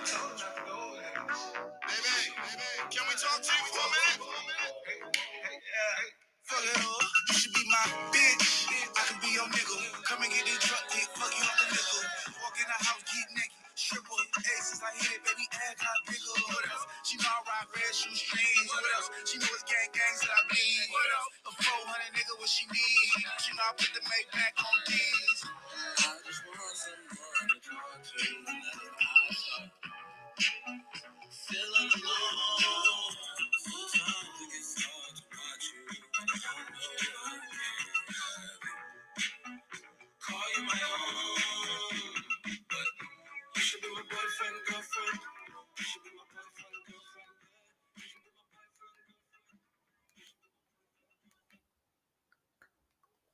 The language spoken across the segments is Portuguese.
Baby, can we talk to you for a minute? Fuck it all. You should be my bitch. I could be your nigga. Come and get this truck dick. Fuck you off the nickel. Walk in the house, get naked. Triple aces, I hit it, baby, ass got bigger. What else? She know I ride red shoe strings. What else? She know it's gang gangs that I bleed. What else? A 400 nigga, what she need. She know I put the make back on D's. I just want some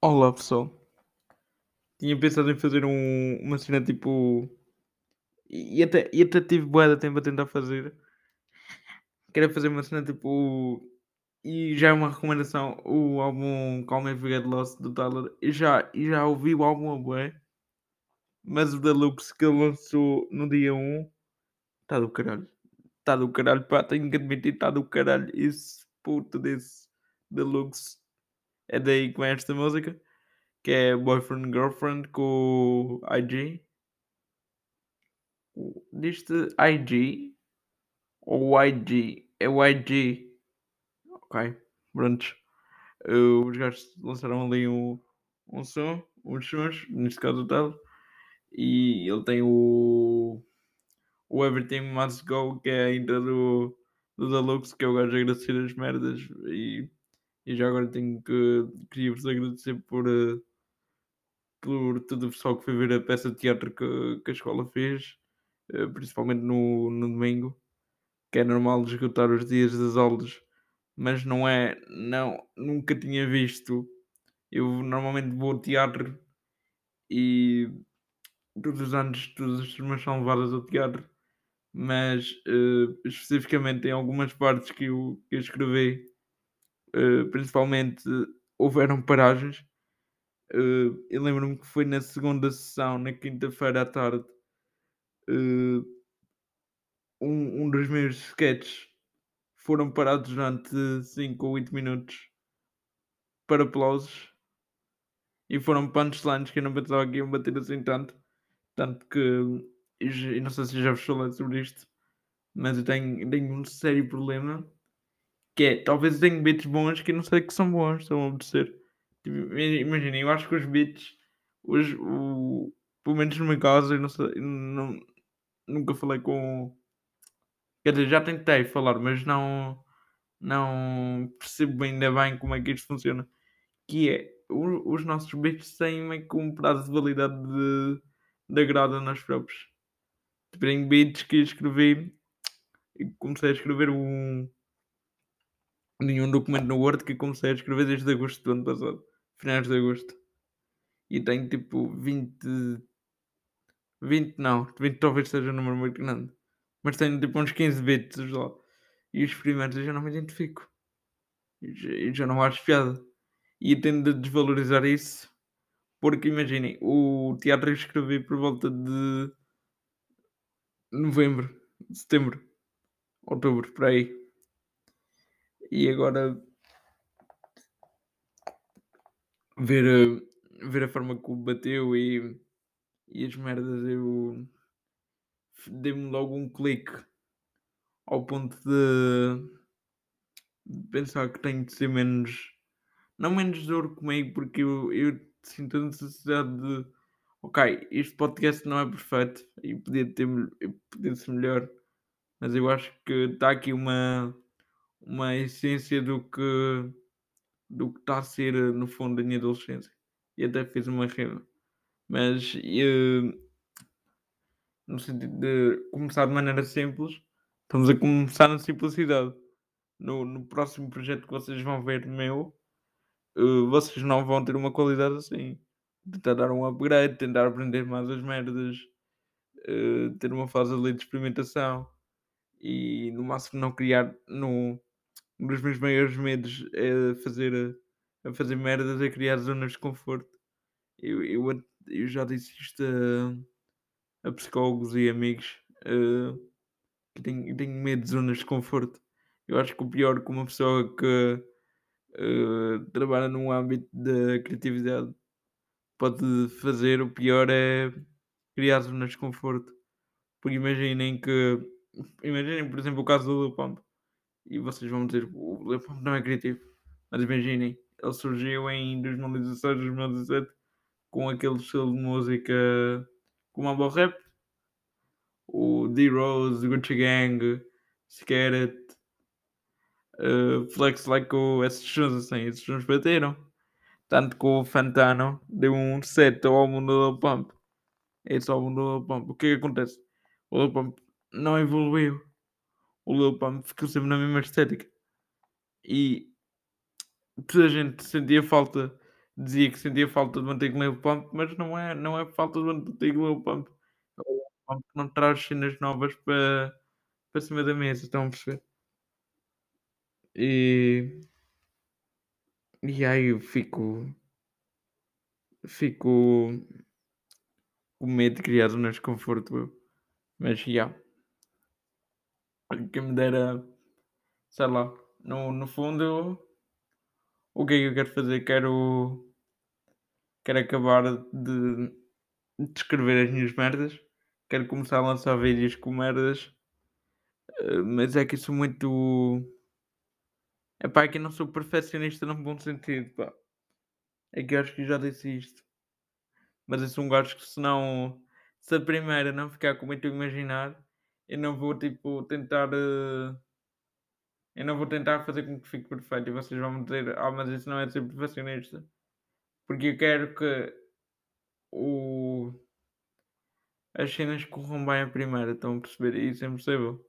Olá pessoal. Tinha pensado em fazer um, uma cena tipo. E e até, e até tive boa de tempo a tentar fazer. Quero fazer uma cena tipo. E já é uma recomendação. O álbum Calm Every Get Lost do Tyler. Eu já, já ouvi o álbum a bué. Mas o Deluxe que ele lançou no dia 1 está do caralho. Está do caralho, pá. Tenho que admitir, está do caralho. Esse puto desse Deluxe é daí que vem esta música que é Boyfriend Girlfriend com o IG. Diz-te IG ou YG? É o IG. Ok, prontos. Uh, os gajos lançaram ali um, um som, uns sons, neste caso o tal. E ele tem o, o Everything Must Go, que é a intro do, do Deluxe, que é o gajo a agradecer as merdas. E, e já agora tenho que. Queria-vos agradecer por. uh, por todo o pessoal que foi ver a peça de teatro que, que a escola fez, eh, principalmente no, no domingo, que é normal esgotar os dias das aulas, mas não é, não, nunca tinha visto. Eu normalmente vou ao teatro e todos os anos todas as turmas são levadas ao teatro, mas eh, especificamente em algumas partes que eu, que eu escrevi, eh, principalmente houveram paragens eh, eu lembro-me que foi na segunda sessão, na quinta-feira à tarde, eh, um, um dos meus sketches foram parados durante 5 ou 8 minutos para aplausos e foram punchlines que eu não pensava que iam bater assim tanto. Tanto que eu não sei se já vos falei sobre isto, mas eu tenho, tenho um sério problema que é talvez eu tenha beats bons que não sei que são bons, estão a obedecer. Tipo, ima- Imaginem, eu acho que os beats, os, o, pelo menos no meu caso, eu não sei, não, nunca falei com. Quer dizer, já tentei falar, mas não, não percebo ainda bem como é que isto funciona. Que é, o- os nossos beats têm meio que um prazo de validade de, de agrado a nós próprios. Tipo, em beats que escrevi, comecei a escrever um, nenhum documento no Word que comecei a escrever desde agosto do ano passado, finais de agosto. E tenho tipo 20. 20 não, 20 talvez seja um número muito grande. Mas tenho tipo uns 15 bits lá. E os primeiros eu já não me identifico. Eu já, já não acho piada. E tendo de desvalorizar isso. Porque imaginem, o teatro eu escrevi por volta de novembro, setembro, outubro, por aí. E agora ver, a- ver a forma que o bateu e, e as merdas, eu dei-me logo um clique ao ponto de, de pensar que tenho de ser menos, não menos dor comigo, porque eu, eu sinto a necessidade de, ok, este podcast não é perfeito e podia, ter, podia ser melhor, mas eu acho que está aqui uma, uma essência do que do que está a ser eh, no fundo da minha adolescência. E até fiz uma rima. Mas eh, no sentido de começar de maneira simples, estamos a começar na simplicidade. No, no próximo projeto que vocês vão ver meu, eh, vocês não vão ter uma qualidade assim. Tentar dar um upgrade, tentar aprender mais as merdas, ter uma fase ali de experimentação e no máximo não criar no, um dos meus maiores medos é fazer, a fazer merdas, é criar zonas de conforto. Eu, eu, eu já disse isto a, a psicólogos e amigos. eh, que tenho, tenho medo de zonas de conforto. Eu acho que o pior que uma pessoa que uh, trabalha num âmbito da criatividade pode fazer, o pior é criar zonas de conforto. Porque imaginem que. Imaginem, por exemplo, o caso do Pump. E vocês vão dizer o Pump não é criativo. Mas imaginem, ele surgiu em 2016, 2017 com aquele estilo de música como a rap. O D-Rose, Gucci Gang, Scared, uh, Flex Like o, esses sons assim, esses sons bateram. Tanto que o Fantano deu um set ao álbum do Lil Pump. Esse álbum do Lil Pump. O que é que acontece? O Lil Pump não evoluiu. O Lil Pump ficou sempre na mesma estética. E toda a gente sentia falta, dizia que sentia falta de manter com o Lil Pump, mas não é, não é falta de manter com o Lil Pump. O Lil Pump não traz cenas novas para, para cima da mesa, estão a perceber? E, e aí eu fico. Fico com medo de criar zonas de conforto. Mas já. Yeah. Quem me dera. Sei lá. No, no fundo. O que é que eu quero fazer? Quero. Quero acabar de, de escrever as minhas merdas. Quero começar a lançar vídeos com merdas. Uh, mas é que isso muito é pá, é que eu não sou perfeccionista num bom sentido, pá. É que eu acho que já disse isto. Mas eu sou um gajo que se não. Se a primeira não ficar como eu estou a imaginar, eu não vou tipo tentar. Uh, eu não vou tentar fazer com que fique perfeito. E vocês vão me dizer, ah, mas isso não é ser perfeccionista. Porque eu quero que o... as cenas corram bem a primeira. Estão a perceber? Isso é impossível.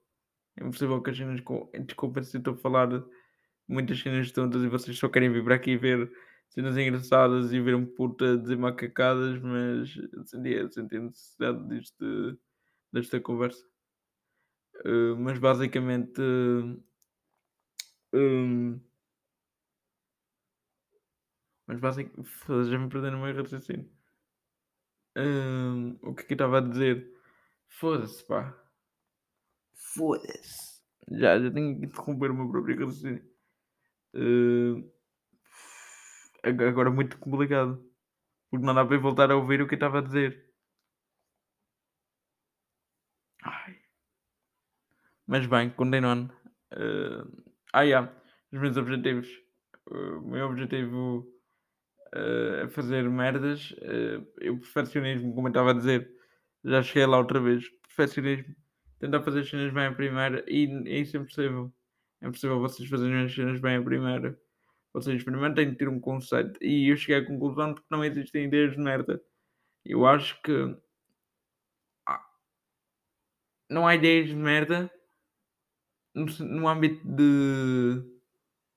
É impossível que as cenas. Desculpa se estou a falar muitas cenas tontas e vocês só querem vir para aqui ver cenas engraçadas e ver um puta dizer macacadas, mas senti, senti necessidade deste, desta conversa. Uh, mas basicamente. Uh, um, mas basicamente. Já me perdi no meu raciocínio. O que é que eu estava a dizer? Foda-se, pá. Foda-se. Já, já tenho que interromper o meu próprio raciocínio. Agora muito complicado. Porque não dá para voltar a ouvir o que eu estava a dizer. Mas bem, continuando. Uh, ah, yeah. Os meus objetivos. Uh, o meu objetivo uh, é fazer merdas. Uh, eu perfeccionismo, como eu estava a dizer, já cheguei lá outra vez. Perfeccionismo. Tentar fazer as cenas bem a primeira e, e isso é impossível. É possível vocês fazerem as cenas bem a primeira. Vocês primeiro têm de ter um conceito. E eu cheguei à conclusão de que não existem ideias de merda. Eu acho que não há ideias de merda no, no âmbito de,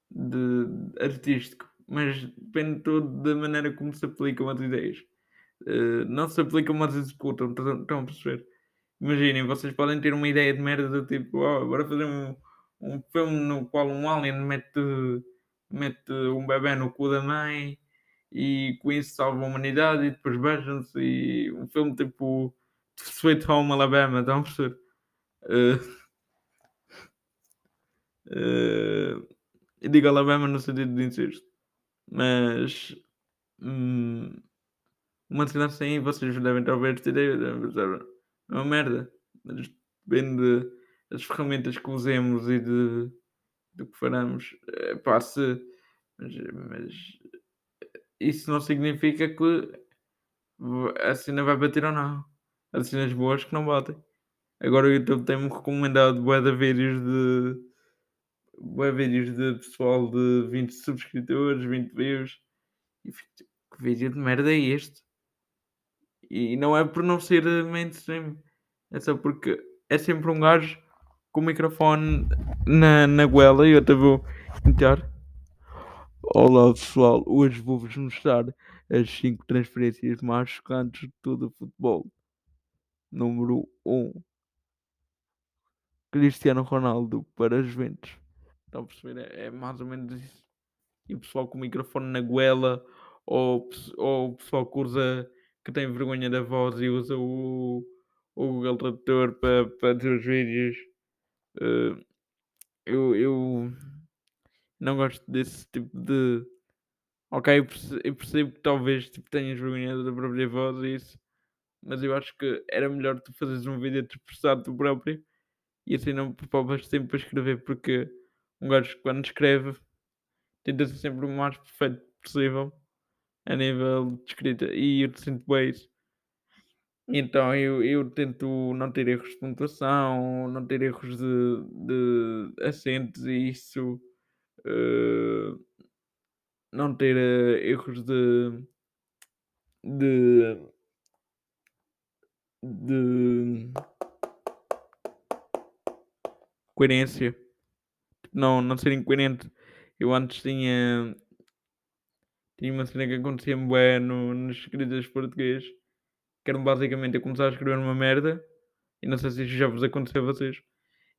de artístico, mas depende todo da maneira como se aplicam as ideias. Uh, não se aplicam, mas executam. Estão a perceber? Imaginem, vocês podem ter uma ideia de merda do tipo, oh, bora fazer um um filme no qual um alien mete, mete um bebê no cu da mãe e com isso salva a humanidade e depois beijam-se e um filme tipo Sweet Home Alabama, estão a perceber? Uh, uh, eu digo Alabama no sentido de incesto, mas hum, uma cena assim vocês devem esta ideia, é uma merda, mas depende as ferramentas que usemos e de, do que faremos. É, pá, se, mas, mas, isso não significa que a cena vai bater ou não. Há cenas boas que não batem. Agora o YouTube tem-me recomendado bué de vídeos de vídeos de pessoal de 20 subscritores, 20 views. E fico tipo, que vídeo de merda é este? E não é por não ser mainstream. É só porque é sempre um gajo com o microfone na, na goela e eu até vou tentar. Olá pessoal, hoje vou-vos mostrar as 5 transferências mais chocantes de todo o futebol. Número 1 um, Cristiano Ronaldo para Juventus. Estão a perceber? É, é, mais ou menos isso. E o pessoal com o microfone na goela ou, ou o pessoal que usa que tem vergonha da voz e usa o, o Google Tradutor para, para os vídeos eh, eu, eu não gosto desse tipo de. Ok, eu perce- eu percebo que talvez tipo, tenhas vergonha da própria voz e isso, mas eu acho que era melhor tu fazeres um vídeo a te expressar tu próprio e assim não poupavas tempo para escrever, porque um gajo quando escreve tenta ser sempre o mais perfeito possível a nível de escrita e eu sinto bem isso. Então eu, eu tento não ter erros de pontuação, não ter erros de, de acentos e isso, eh, não ter eh, erros de, de, de coerência, não, não ser incoerente. Eu antes tinha, tinha uma cena que acontecia-me bem no, nas escritas português, que eram basicamente eu começar a escrever uma merda, e não sei se isso já vos aconteceu a vocês,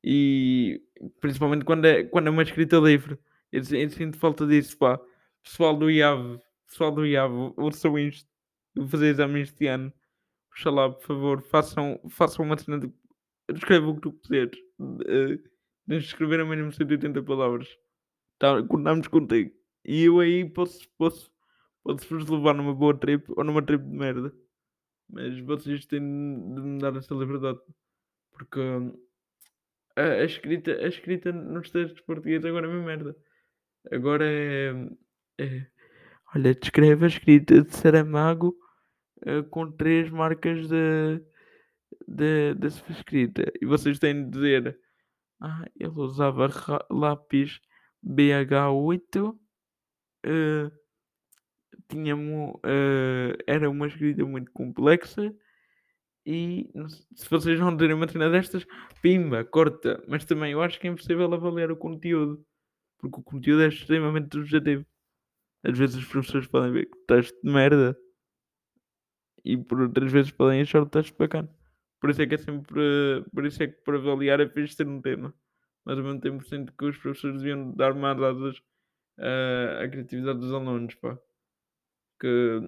e principalmente quando é, quando é uma escrita livre, eu, eu sinto falta disso, pá. Pessoal do IAV, pessoal do IAV, ouçam isto, vou fazer exame este ano, oxalá, por favor, façam, façam uma cena de, escreva o que tu quiseres, uh, de escrever a mínimo 180 palavras, tá, contamos contigo, e eu aí posso, posso, posso-vos levar numa boa trip, ou numa trip de merda, mas vocês têm de me dar essa liberdade, porque hum, a, a escrita, a escrita nos textos portugueses agora é uma merda. Agora é, é- olha, descreve a escrita de Saramago eh, com três marcas de, de, sua escrita. E vocês têm de dizer, ah, ele usava lápis BH8, eh, tinha eh, era uma escrita muito complexa e se vocês não terem uma cena destas, pimba, corta. Mas também eu acho que é impossível avaliar o conteúdo, porque o conteúdo é extremamente subjetivo. Às vezes os professores podem ver que texto de merda e por outras vezes podem achar o texto bacana. Por isso é que é sempre, por isso é que para avaliar é fixe ter um tema. Mas ao mesmo tempo sinto que os professores deviam dar mais asas à, à criatividade dos alunos, pá. Que,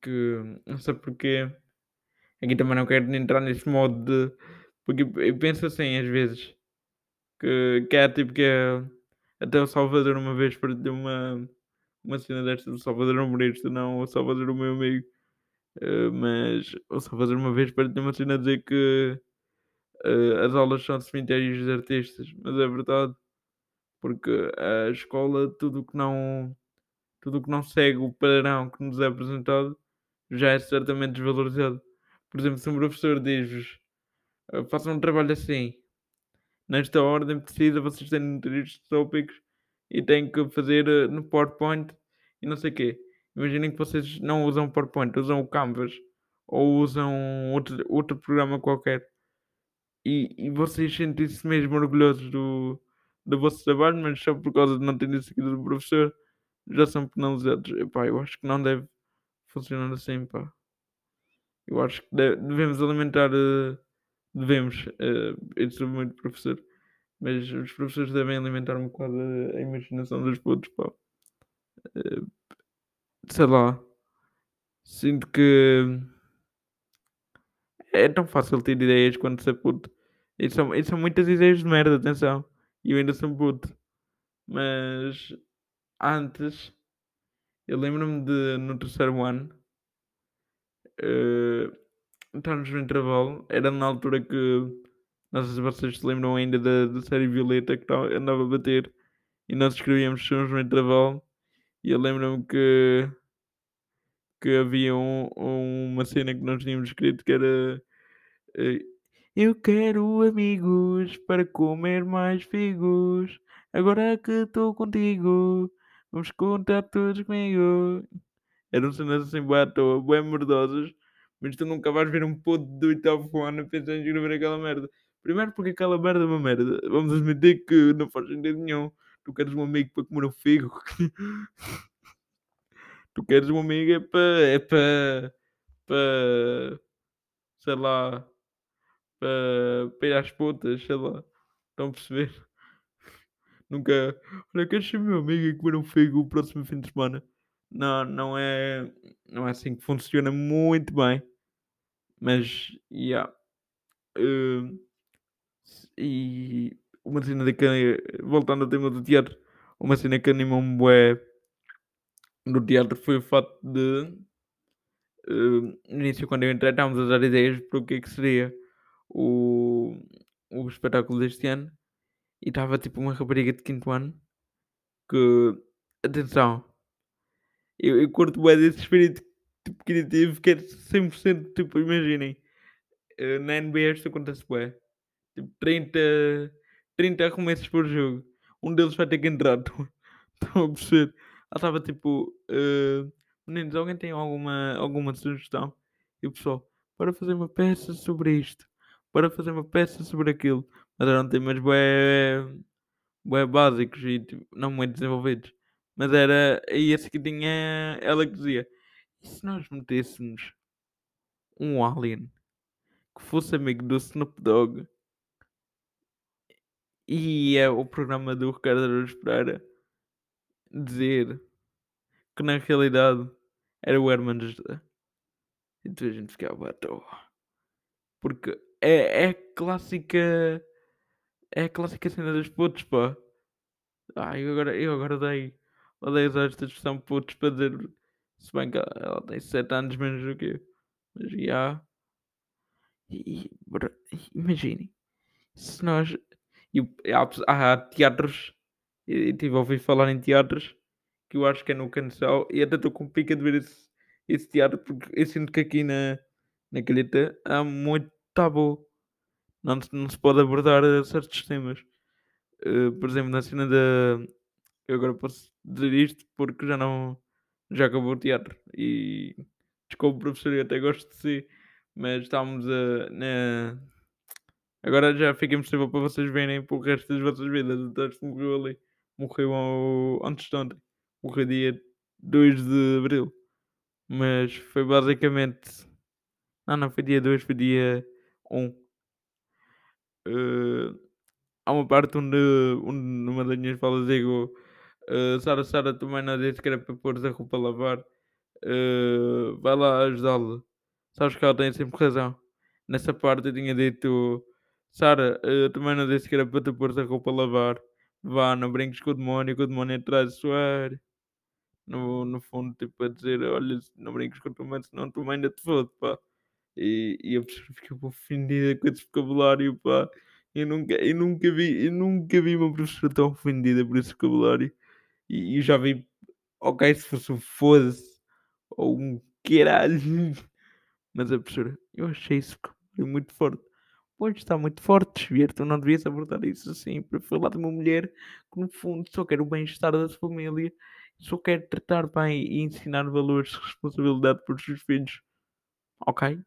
que não sei porquê. Aqui também não quero entrar nesse modo de. Porque eu penso assim às vezes. Que, que é tipo que é. Até o Salvador uma vez perdeu uma, uma cena desta do Salvador humorista, não o Salvador o meu amigo. Eh, mas o Salvador uma vez perdeu uma cena a dizer que eh, as aulas são cemitérios dos artistas, mas é verdade, porque a escola, tudo que não tudo que não segue o padrão que nos é apresentado já é certamente desvalorizado. Por exemplo, se um professor diz-vos eh, façam um trabalho assim, nesta ordem precisa, vocês têm ter estes tópicos e têm que fazer no PowerPoint e não sei o quê. Imaginem que vocês não usam PowerPoint, usam o Canvas ou usam outro, outro programa qualquer e, e vocês sentem-se mesmo orgulhosos do, do vosso trabalho, mas só por causa de não terem seguido o professor já são penalizados. Epá, eu acho que não deve funcionar assim, pá. Eu acho que de- devemos alimentar. eh, devemos. eh, eu sou muito professor, mas os professores devem alimentar um bocado a, imaginação dos putos, pá. Eh, sei lá. Sinto que é tão fácil ter ideias quando se puto. E são, e são muitas ideias de merda, atenção. E eu ainda sou puto. Mas antes, eu lembro-me de no terceiro ano, eh, estarmos no intervalo, era na altura que, não sei se vocês se lembram ainda da, da série Violeta que tava- andava a bater e nós escrevíamos sons no intervalo. E eu lembro-me que, que havia um- uma cena que nós tínhamos escrito que era eh, Eu quero amigos para comer mais figos. Agora que estou contigo, vamos contar todos comigo. Eram cenas assim bué à toa, bué merdosas, mas tu nunca vais ver um puto do oitavo ano a pensar em escrever aquela merda. Primeiro porque aquela merda é uma merda. Vamos admitir que não faz sentido nenhum. Tu queres um amigo para comer um figo. tu queres um amigo é para. é para. para. sei lá. para. para ir às putas, sei lá. Estão a perceber? Nunca. Olha, queres ser meu amigo e comer um figo o próximo fim de semana? Não, não é. Não é assim que funciona muito bem. Mas, yeah. eh, E uma cena que, voltando ao tema do teatro, uma cena que animou-me bué no teatro foi o facto de uh, no início quando eu entrei estávamos a dar ideias para o que é que seria o, o espetáculo deste ano. E estava tipo uma rapariga de quinto ano que atenção eu, eu curto bem desse espírito tipo, criativo que é 100% tipo imaginem uh, na NBA isto acontece bem tipo 30 30 arremessos por jogo um deles vai ter que entrar estão a perceber ela estava tipo uh, Meninos, alguém tem alguma, alguma sugestão? E o pessoal, para fazer uma peça sobre isto, para fazer uma peça sobre aquilo. Mas eram temas bem, bem básicos e tipo, não muito desenvolvidos. Mas era aí esse que tinha ela que dizia: e se nós metêssemos um alien que fosse amigo do Snoop Dogg e é o programa do Ricardo Araújo Pereira dizer que na realidade era o Herman José. E depois a gente ficava à toa. Porque é, é clássica. É a clássica cena dos putos, pá. Ah, eu agora, eu agora dei. Odeio usar esta expressão putos para dizer. Se bem que ela, tem 7 anos menos do que eu. Mas já. E, imaginem. Se nós. E, há, há teatros. Eu tive a ouvir falar em teatros que eu acho que é no Cancel, e até estou com pica de ver esse, esse teatro, porque eu sinto que aqui na, na Calheta há muito tabu. Não, não se pode abordar certos temas. Uh, por exemplo, na cena da. Eu agora posso dizer isto porque já não. Já acabou o teatro. E. Desculpe, professor, eu até gosto de si. Mas estávamos a. Na... Agora já fica impossível para vocês verem pelo resto das vossas vidas. O texto morreu ali. Morreu ao... antes de ontem morreu dia 2 de Abril. Mas foi basicamente. Não, não foi dia 2, foi dia 1. Uh, há uma parte onde, onde numa das minhas falas digo uh, Sara, Sara, também não disse que era para pôr a roupa a lavar. Uh, vai lá ajudá-la. Sabes que ela tem sempre razão. Nessa parte eu tinha dito Sara, uh, também não disse que era para te pôr a roupa a lavar. Vá, não brinques com o demónio, que o demónio é suar no, no fundo, tipo, a dizer: Olha, não brinques com a tua mãe, senão a tua ainda te fode, pá. E, e a pessoa fica ofendida com esse vocabulário, pá. Eu nunca, eu nunca vi, eu nunca vi uma professora tão ofendida por esse vocabulário. E, e já vi, ok, se fosse um foda-se ou um caralho, mas a professora, eu achei isso muito forte. Pois está muito forte, Xavier, tu não devias abordar isso assim, para falar de uma mulher que no fundo só quer o bem-estar da sua família só quer tratar bem e ensinar valores de responsabilidade para os seus filhos. Ok?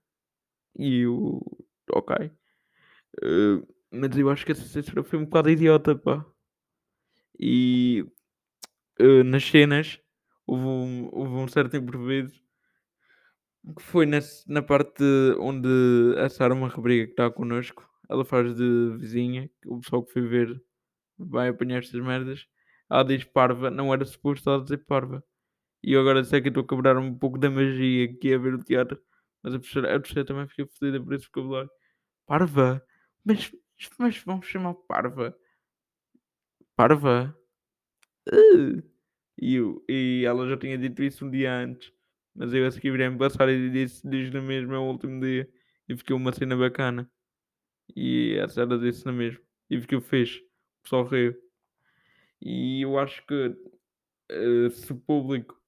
E eu. Ok. Uh, mas eu acho que essa censura foi um bocado idiota, pá. E uh, nas cenas houve um, houve um certo improviso que foi nesse, na parte onde a Sara, uma rapariga que está connosco, ela faz de vizinha, o pessoal que foi ver vai apanhar estas merdas ela diz parva, não era suposto ela dizer parva. E eu agora sei que estou a quebrar um pouco da magia que é ver o teatro, mas a professora, a professora também fica fodida por esse vocabulário. Parva? Mas, mas vamos chamar parva? Parva? E, eu, e ela já tinha dito isso um dia antes, mas eu a seguir virei-me passar e disse, diz na mesma, é o último dia, e ficou uma cena bacana. E a senhora disse na mesma, e ficou fez, o pessoal riu. E eu acho que uh, se o público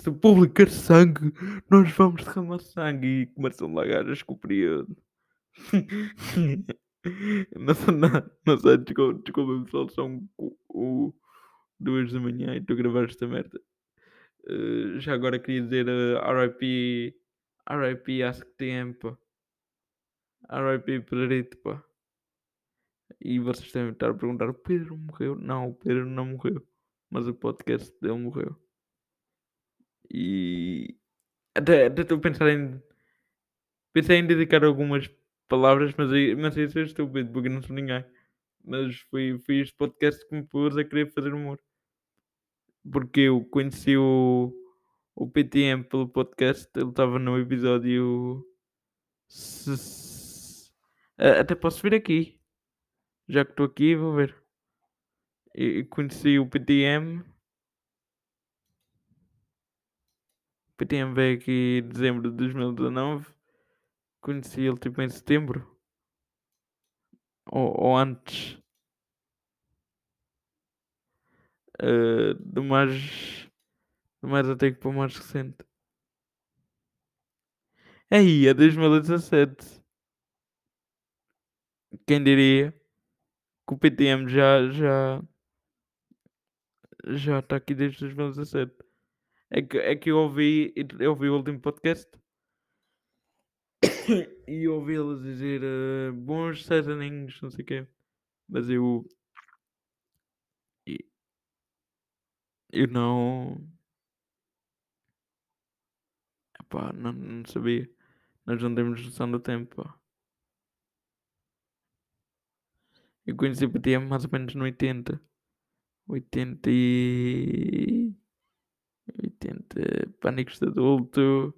se o público quer sangue, nós vamos derramar sangue e começam lá gajas com o período. não, não, não sei, desculpa, desculpa pessoal, são o, o, duas da manhã e estou a gravar esta merda. Uh, já agora queria dizer uh, RIP RIP Ask Tempo RIP Pedrito pá e vocês devem estar a perguntar: Pedro morreu? Não, o Pedro não morreu. Mas o podcast dele morreu. E até, até estou a pensar em. Pensei em dedicar algumas palavras, mas, mas isso é estúpido porque não sou ninguém. Mas foi, foi este podcast que me pôs a querer fazer humor. Porque eu conheci o, o PTM pelo podcast, ele estava no episódio. Até posso vir aqui Já que estou aqui, vou ver. E conheci o PTM. O PTM veio aqui em dezembro de 2019. Conheci ele tipo em setembro. Ou, ou antes. Uh, do mais. Do mais que para o mais recente. Aí, é 2017. Quem diria que o PTM já já já está aqui desde 2017. É que, é que eu ouvi, eu ouvi o último podcast e ouvi eles dizer uh, bons sete aninhos, não sei o quê. Mas eu. Eu não. Epá, não, não sabia. Nós não temos noção do tempo. Pá. Eu conheci o PTM mais ou menos no 80. 80 e. 80 Pânicos de Adulto.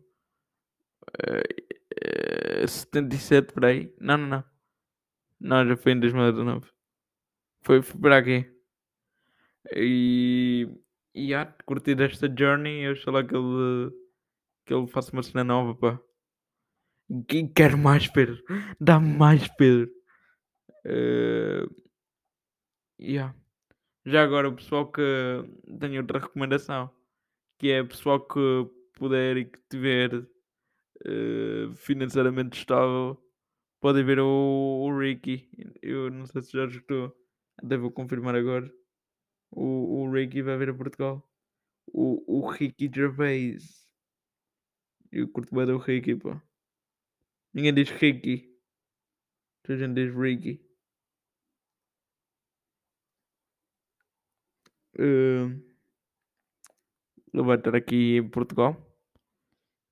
Uh, uh, 77 por aí. Não, não, não. Não, já foi em 2019. Foi, foi para aqui. E. E há de curtir esta journey. Eu sei lá que ele. Que ele faça uma cena nova, pá. Quero mais, Pedro. Dá mais, Pedro. Uh, yeah. Já agora, o pessoal que tem outra recomendação, que é o pessoal que puder e que tiver uh, financeiramente estável, podem ver o, o, Ricky. Eu não sei se já escutou, até vou confirmar agora. O, o Ricky vai vir a Portugal. O, o Ricky Gervais. Eu curto bem do Ricky, pá. Ninguém diz Ricky. Toda gente diz Ricky. Uh, ele vai estar aqui em Portugal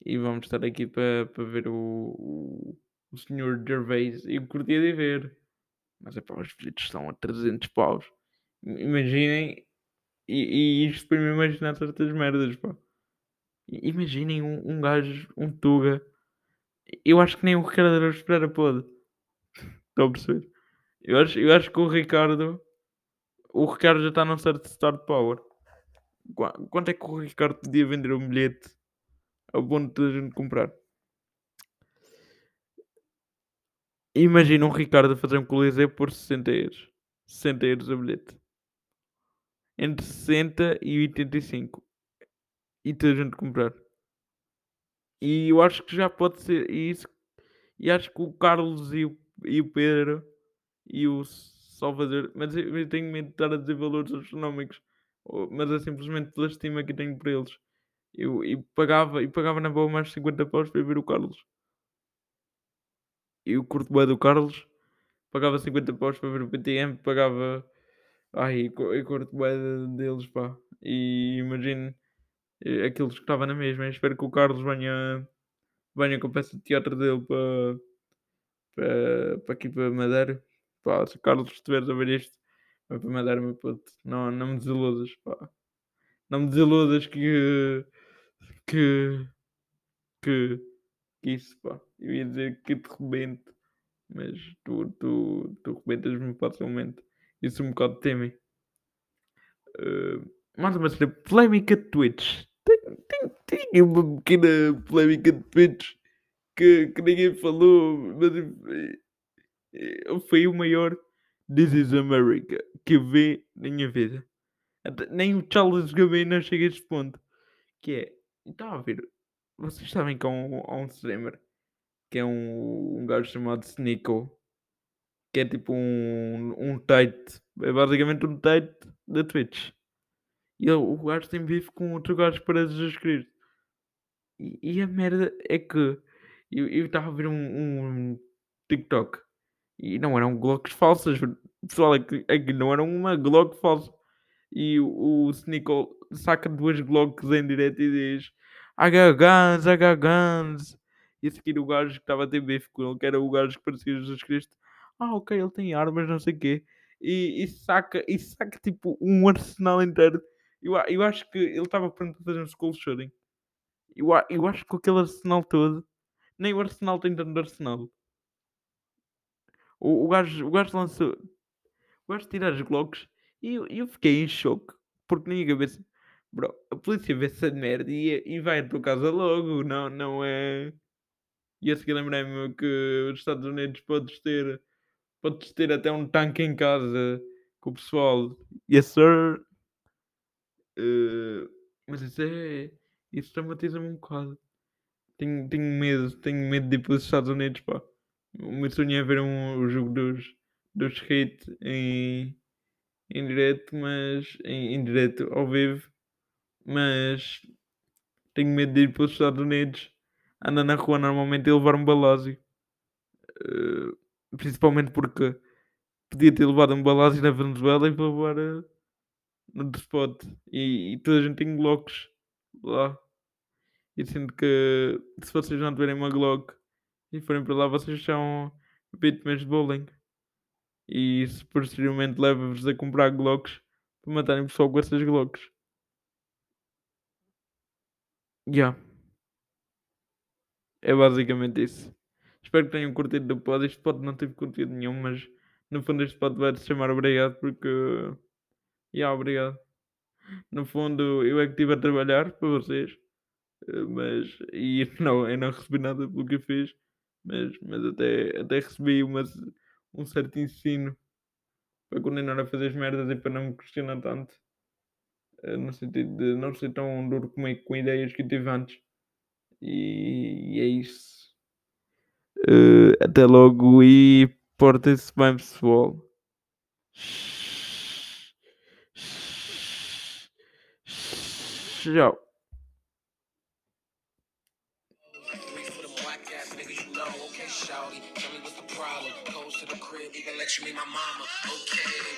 e vamos estar aqui para, ver o, o, o Sr. Gervais. Eu curtia de ver, mas é para os bilhetes estão a 300 paus. Imaginem, e, e isto para me imaginar certas merdas, pá. Imaginem um, um gajo, um Tuga. Eu acho que nem o Ricardo Araújo Pereira pode. Estão a perceber? Eu acho, eu acho que o Ricardo o Ricardo já está num certo start power. Quanto é que o Ricardo podia vender um bilhete a ponto de a gente comprar? Imagina um Ricardo a fazer um coliseu por 60 euros. 60 euros a bilhete. Entre 60 e 85. E toda a gente comprar. E eu acho que já pode ser isso. E acho que o Carlos e o, e o Pedro e o Salvador, mas eu, tenho medo de estar a dizer valores astronómicos, mas é simplesmente pela estima que tenho por eles. Eu, eu, pagava, eu pagava na boa mais 50 paus para ver o Carlos. Eu curto bem do Carlos, pagava 50 paus para ver o PTM, pagava. Ai, eu curto bem deles, pá. E imagino eh, aqueles que estavam na mesma. Eu espero que o Carlos venha, venha com a peça de teatro dele para, para, para aqui para Madeira Pá, se o Carlos estiveres a ver isto, vai para o meu puto. Não, não me desiludas, pá. Não me desiludas que. que. que. que isso, pá. Eu ia dizer que te rebento, mas tu, tu, tu rebentas-me facilmente. Isso um bocado teme. Uh, mais uma cena, polémica de Twitch. Tem, tem, tem uma pequena polémica de Twitch que, que ninguém falou, mas foi o maior This is America que eu vi na minha vida. Até, nem o Charles Gambino chega a este ponto. Que é, estava a ver, vocês sabem que há um, há um streamer que é um, um gajo chamado Sneeko que é tipo um, um Tate, é basicamente um Tate da Twitch. E ele, o gajo tem bife com outro gajo para Jesus Cristo. E, e, a merda é que eu estava a ver um, um TikTok e não eram Glocks falsas. Pessoal, é aqui é não eram uma Glock falsa. E o, o Sneakle saca duas Glocks em direto e diz H Guns, H Guns. E a seguir o gajo que estava a ter bife com ele, que era o gajo que parecia Jesus Cristo. Ah, ok, ele tem armas, não sei o quê. E, e, saca, e saca tipo um arsenal inteiro. Eu, eu acho que ele estava pronto para fazer um school shooting. Eu, eu acho que com aquele arsenal todo, nem o arsenal tem tanto arsenal. O, o, gajo, o gajo lançou. vais tirar as Glocks. E eu, eu fiquei em choque, porque na minha cabeça, bro, a polícia vê essa merda e, e vai à tua casa logo, não, não é. E a seguir lembrei-me que os Estados Unidos podes ter, podes ter até um tanque em casa com o pessoal. Yes, sir. Uh, mas isso é. Isso traumatiza-me um bocado. Tenho, tenho medo, tenho medo de ir para os Estados Unidos, pá. O meu sonho é ver um, o jogo dos, dos Hit em, em direto, mas. Em, em direto, ao vivo. Mas. Tenho medo de ir para os Estados Unidos. Anda na rua normalmente e levar um balásio. Uh, principalmente porque podia ter levado balásio na Venezuela e para uh, no spot. E, e toda a gente tem Glocks lá. E sinto que se vocês não tiverem uma Glock e forem para lá, vocês são vítimas de bullying. E isso posteriormente leva-vos a comprar Glocks para matarem pessoal com essas Glocks. Yeah. É basicamente isso. Espero que tenham curtido do pod. Este pod não teve conteúdo nenhum, mas no fundo este pod vai-te chamar obrigado porque. Yeah, obrigado. No fundo eu é que estive a trabalhar para vocês. Eh, mas. E não, eu não recebi nada pelo que eu fiz. Mas, mas até, até recebi uma, um certo ensino para continuar a fazer as merdas e para não me questionar tanto. Eh, no sentido de não ser tão duro como é com ideias que eu tive antes. E, e é isso. Uh, até logo e portem-se bem, pessoal. Tchau. Tell me my mama. Okay,